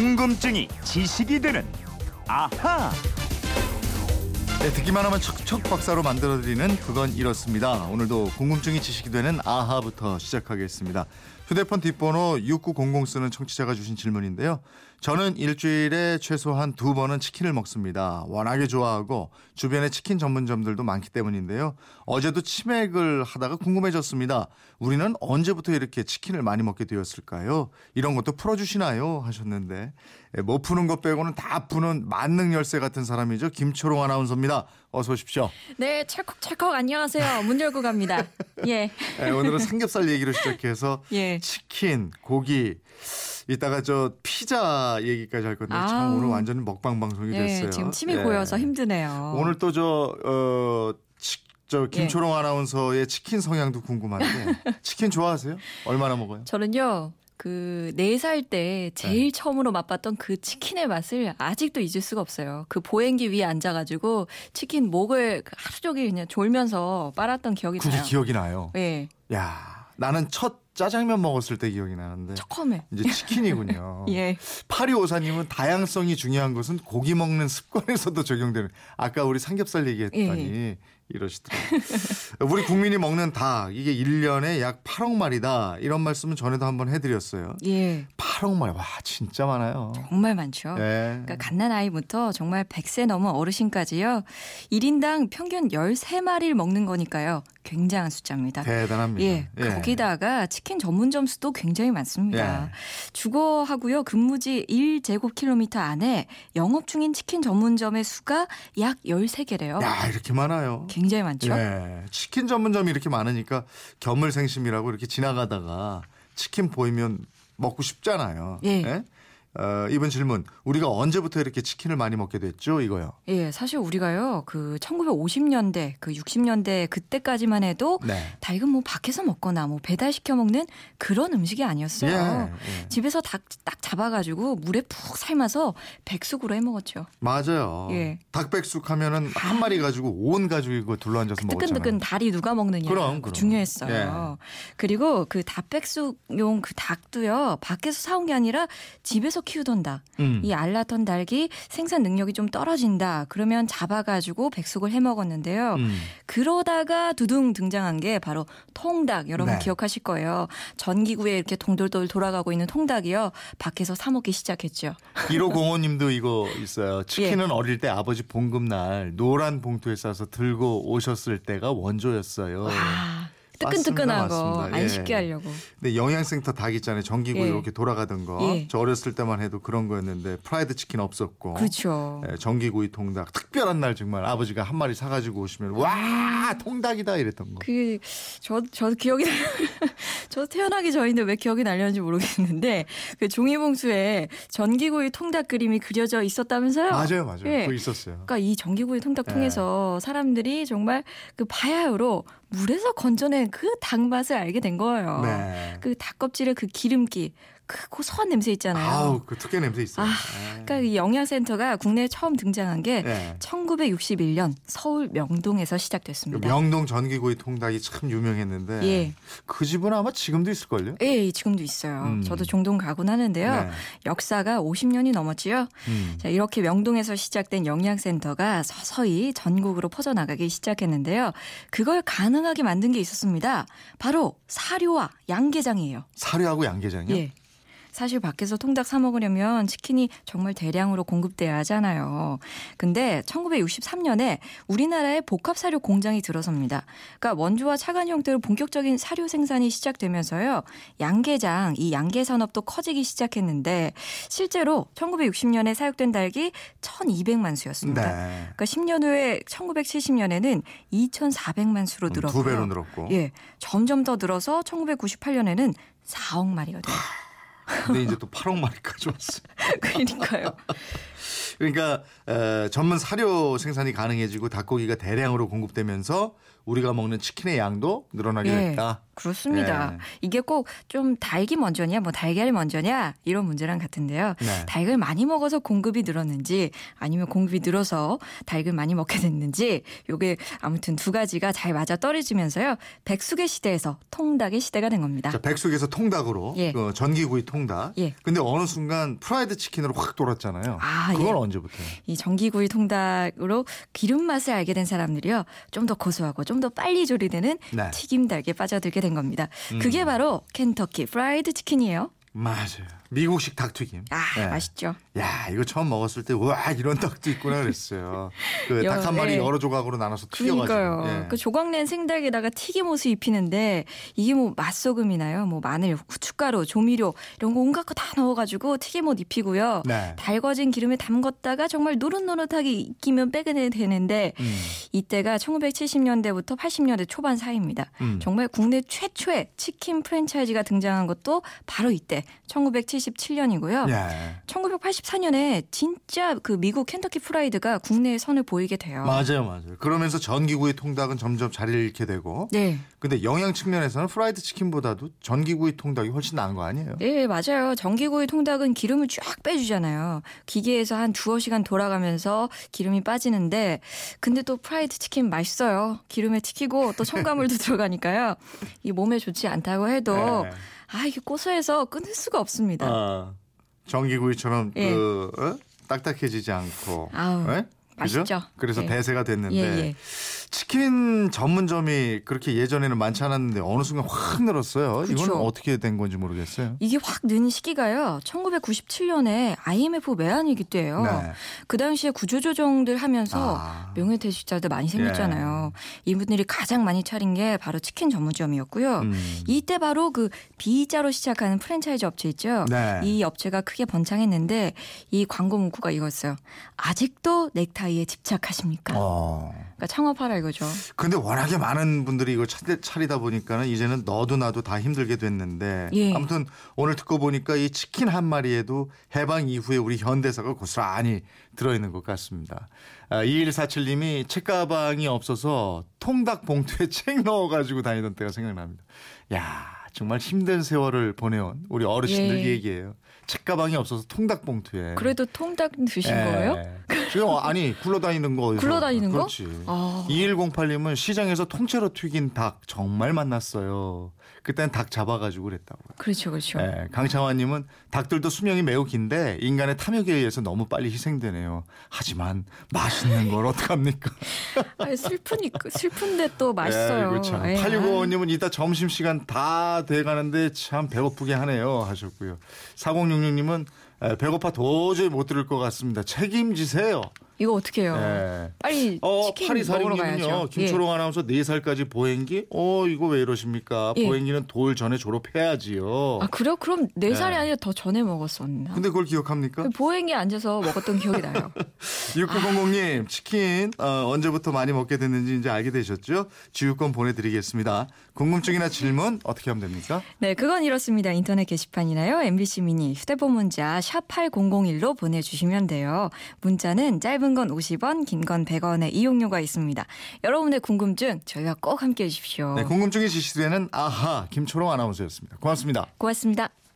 궁금증이 지식이 되는 아하. 네, 듣기만 하면 척척 박사로 만들어드리는 그건 이렇습니다. 오늘도 궁금증이 지식이 되는 아하부터 시작하겠습니다. 휴대폰 뒷번호 6900 쓰는 청취자가 주신 질문인데요. 저는 일주일에 최소한 두 번은 치킨을 먹습니다. 워낙에 좋아하고 주변에 치킨 전문점들도 많기 때문인데요. 어제도 치맥을 하다가 궁금해졌습니다. 우리는 언제부터 이렇게 치킨을 많이 먹게 되었을까요? 이런 것도 풀어주시나요? 하셨는데 예, 못 푸는 것 빼고는 다 푸는 만능 열쇠 같은 사람이죠. 김초롱 아나운서입니다. 어서 오십시오. 네, 찰컥찰컥 안녕하세요. 문 열고 갑니다. 예. 네, 오늘은 삼겹살 얘기로 시작해서 예. 치킨, 고기, 이따가 저 피자 얘기까지 할 건데 참 아우. 오늘 완전 먹방 방송이 예, 됐어요. 지금 침이 예. 고여서 힘드네요. 오늘 또저 어, 치- 저 예. 김초롱 아나운서의 치킨 성향도 궁금한데 치킨 좋아하세요? 얼마나 먹어요? 저는요. 그 네 살 때 제일 네. 처음으로 맛봤던 그 치킨의 맛을 아직도 잊을 수가 없어요. 그 보행기 위에 앉아가지고 치킨 목을 하루 종일 그냥 졸면서 빨았던 기억이 그게 나요. 기억이 나요. 예, 야, 나는 첫 짜장면 먹었을 때 기억이 나는데 처음에. 이제 치킨이군요. 예, 파리오사님은 다양성이 중요한 것은 고기 먹는 습관에서도 적용되는. 아까 우리 삼겹살 얘기했더니 예. 이러시더라고요. 우리 국민이 먹는 닭 이게 1년에 약 8억 마리다. 이런 말씀은 전에도 한번 해드렸어요. 예, 8억 마리 와 진짜 많아요. 정말 많죠. 예. 그러니까 갓난 아이부터 정말 100세 넘은 어르신까지요. 1인당 평균 13마리를 먹는 거니까요. 굉장한 숫자입니다. 대단합니다. 예, 거기다가 치킨 전문점 수도 굉장히 많습니다. 예. 주거하고요 근무지 1제곱킬로미터 안에 영업 중인 치킨 전문점의 수가 약 13개래요. 야 이렇게 많아요. 굉장히 많죠? 예. 치킨 전문점이 이렇게 많으니까 견물생심이라고 이렇게 지나가다가 치킨 보이면 먹고 싶잖아요. 예. 어, 이번 질문 우리가 언제부터 이렇게 치킨을 많이 먹게 됐죠? 이거요. 예, 사실 우리가요, 그 1950년대, 그 60년대 그때까지만 해도 네. 다 이건 뭐 밖에서 먹거나 뭐 배달 시켜 먹는 그런 음식이 아니었어요. 예, 예. 집에서 닭 딱 잡아가지고 물에 푹 삶아서 백숙으로 해 먹었죠. 맞아요. 예. 닭백숙 하면은 한 마리 가지고 온 가지고 이거 둘러앉아서 먹었잖아요. 뜨끈뜨끈 다리 누가 먹느냐. 그럼, 그럼. 중요했어요. 그리고 그 닭백숙용 그 닭도요, 밖에서 사온 게 아니라 집에서 키우던 닭. 음. 이 알라턴 닭이 생산 능력이 좀 떨어진다. 그러면 잡아가지고 백숙을 해 먹었는데요. 음. 그러다가 두둥 등장한 게 바로 통닭. 여러분 네. 기억하실 거예요. 전기구에 이렇게 동돌돌 돌아가고 있는 통닭이요. 밖에서 사 먹기 시작했죠. 1505님도 이거 있어요. 치킨은 예. 어릴 때 아버지 봉급날 노란 봉투에 싸서 들고 오셨을 때가 원조였어요. 와, 뜨끈뜨끈한 맞습니다, 거 맞습니다. 안 예. 쉽게 하려고. 근데 영양센터 닭 있잖아요. 전기구 예. 이렇게 돌아가던 거. 예. 저 어렸을 때만 해도 그런 거였는데 프라이드 치킨 없었고. 그렇죠. 예, 전기구이 통닭 특별한 날 정말 아버지가 한 마리 사가지고 오시면 와 통닭이다 이랬던 거. 그, 저, 저 기억이, 나- 저 태어나기 전인데 왜 기억이 날렸는지 모르겠는데, 그 종이봉투에 전기구이 통닭 그림이 그려져 있었다면서요? 맞아요, 맞아요. 예. 그거 있었어요. 그러니까 이 전기구이 통닭 예. 통해서 사람들이 정말 그 바야흐로 물에서 건져낸 그 닭 맛을 알게 된 거예요. 네. 그 닭 껍질의 그 기름기, 그 고소한 냄새 있잖아요. 아우 그 특별 냄새 있어요. 아, 예. 그러니까 이 영양센터가 국내에 처음 등장한 게 예. 1961년 서울 명동에서 그 시작됐습니다. 명동 전기구이 통닭이 참 유명했는데 예. 그 집은 아마 지금도 있을걸요? 예, 지금도 있어요. 음. 저도 종종 가곤 하는데요. 네. 역사가 50년이 넘었지요. 음. 자, 이렇게 명동에서 시작된 영양센터가 서서히 전국으로 퍼져나가기 시작했는데요. 그걸 가능하게 만든 게 있었습니다. 바로 사료와 양계장이에요. 사료하고 양계장이요? 예. 사실 밖에서 통닭 사 먹으려면 치킨이 정말 대량으로 공급돼야 하잖아요. 근데 1963년에 우리나라에 복합 사료 공장이 들어섭니다. 그러니까 원주와 차관 형태로 본격적인 사료 생산이 시작되면서요. 양계장, 이 양계 산업도 커지기 시작했는데 실제로 1960년에 사육된 닭이 1,200만 수였습니다. 네. 그러니까 10년 후에 1970년에는 2,400만 수로 음, 늘었고요. 두 배로 늘었고. 예, 점점 더 늘어서 1998년에는 4억 마리가 돼요. 근데 이제 또 8억 마리까지 왔어요. 그러니까요. 그러니까 에, 전문 사료 생산이 가능해지고 닭고기가 대량으로 공급되면서 우리가 먹는 치킨의 양도 늘어나게 예. 됐다. 그렇습니다. 예. 이게 꼭좀 달기 먼저냐, 뭐 달걀이 먼저냐 이런 문제랑 같은데요. 네. 닭을 많이 먹어서 공급이 늘었는지 아니면 공급이 늘어서 닭을 많이 먹게 됐는지 요게 아무튼 두 가지가 잘 맞아 떨어지면서요. 백숙의 시대에서 통닭의 시대가 된 겁니다. 자, 백숙에서 통닭으로 예. 그 전기구이 통닭. 예. 근데 어느 순간 프라이드 치킨으로 확 돌았잖아요. 아, 그건 예. 언제부터요? 이 전기구이 통닭으로 기름 맛을 알게 된 사람들이요. 좀 더 고소하고 좀 더 빨리 조리되는 네. 튀김 닭에 빠져들게 된 겁니다. 그게 바로 켄터키 프라이드 치킨이에요. 맞아요. 미국식 닭튀김. 아, 예. 맛있죠. 야, 이거 처음 먹었을 때, 와, 이런 닭도 있구나 그랬어요. 그 닭한 여- 마리 예. 여러 조각으로 나눠서 튀겨가지고. 예. 그 조각낸 생닭에다가 튀김옷을 입히는데 이게 뭐 맛소금이나요, 뭐 마늘, 후춧가루, 조미료 이런 거 온갖 거 다 넣어가지고 튀김옷 입히고요. 네. 달궈진 기름에 담궜다가 정말 노릇노릇하게 익히면 빼게 되는데 음, 이때가 1970년대부터 80년대 초반 사이입니다. 음. 정말 국내 최초의 치킨 프랜차이즈가 등장한 것도 바로 이때 1977년이고요. 예. 1984년에 진짜 그 미국 켄터키 프라이드가 국내에 선을 보이게 돼요. 맞아요, 맞아요. 그러면서 전기구이 통닭은 점점 자리를 잃게 되고. 네. 근데 영양 측면에서는 프라이드 치킨보다도 전기구이 통닭이 훨씬 나은 거 아니에요? 네, 맞아요. 전기구이 통닭은 기름을 쫙 빼주잖아요. 기계에서 한 두어 시간 돌아가면서 기름이 빠지는데, 근데 또 프라이드 치킨 맛있어요. 기름에 튀기고 또 첨가물도 들어가니까요. 이 몸에 좋지 않다고 해도, 예. 아, 이게 고소해서 끊을 수가 없습니다. 아, 전기구이처럼 예. 그 어? 딱딱해지지 않고. 아우, 예? 그죠? 맛있죠. 그래서 예. 대세가 됐는데 예, 예. 치킨 전문점이 그렇게 예전에는 많지 않았는데 어느 순간 확 늘었어요. 그쵸. 이건 어떻게 된 건지 모르겠어요. 이게 확 는 시기가요. 1997년에 IMF 외환위기 때예요. 네. 그 당시에 구조조정들 하면서 아. 명예퇴직자들 많이 생겼잖아요. 이분들이 가장 많이 차린 게 바로 치킨 전문점이었고요. 음. 이때 바로 그 B자로 시작하는 프랜차이즈 업체 있죠. 네. 이 업체가 크게 번창했는데 이 광고 문구가 이거였어요. 아직도 넥타이에 집착하십니까? 어. 그러니까 창업하라 이거죠. 근데 워낙에 많은 분들이 이걸 차- 차리다 보니까는 이제는 너도 나도 다 힘들게 됐는데 예. 아무튼 오늘 듣고 보니까 이 치킨 한 마리에도 해방 이후에 우리 현대사가 고스란히 들어있는 것 같습니다. 아, 2147님이 책가방이 없어서 통닭 봉투에 책 넣어가지고 다니던 때가 생각납니다. 야 정말 힘든 세월을 보내온 우리 어르신들 예. 얘기예요. 책가방이 없어서 통닭 봉투에. 그래도 통닭 드신 예. 거예요? 지금 아니 굴러다니는 거 어디서? 굴러다니는 거? 그렇지. 아. 2108님은 시장에서 통째로 튀긴 닭 정말 만났어요. 그땐 닭 잡아가지고 그랬다고요. 그렇죠, 그렇죠. 예, 강창환님은 닭들도 수명이 매우 긴데 인간의 탐욕에 의해서 너무 빨리 희생되네요. 하지만 맛있는 걸 어떡합니까? 아, 슬프니까 슬픈데 또 맛있어요. 예, 그렇죠. 예. 8655님은 이따 점심시간 다 돼가는데 참 배고프게 하네요 하셨고요. 4066님은 배고파 도저히 못 들을 것 같습니다. 책임지세요. 이거 어떻게 해요? 예. 빨리 어, 치킨 먹으러 8246님은요. 가야죠. 김초롱 아나운서 4살까지 보행기? 어, 이거 왜 이러십니까? 예. 보행기는 돌 전에 졸업해야지요. 아 그래요? 그럼 네 살이 예. 아니라 더 전에 먹었었나? 근데 그걸 기억합니까? 보행에 앉아서 먹었던 기억이 나요. 6900님, 치킨 어, 언제부터 많이 먹게 됐는지 이제 알게 되셨죠? 지유권 보내드리겠습니다. 궁금증이나 질문 어떻게 하면 됩니까? 네, 그건 이렇습니다. 인터넷 게시판이나요. MBC 미니 휴대폰 문자 샵 8001로 보내주시면 돼요. 문자는 짧은 건 50원, 긴 건 100원의 이용료가 있습니다. 여러분의 궁금증 저희와 꼭 함께해 주십시오. 네, 궁금증이 지시되는 아하 김초롱 아나운서였습니다. 고맙습니다. 고맙습니다.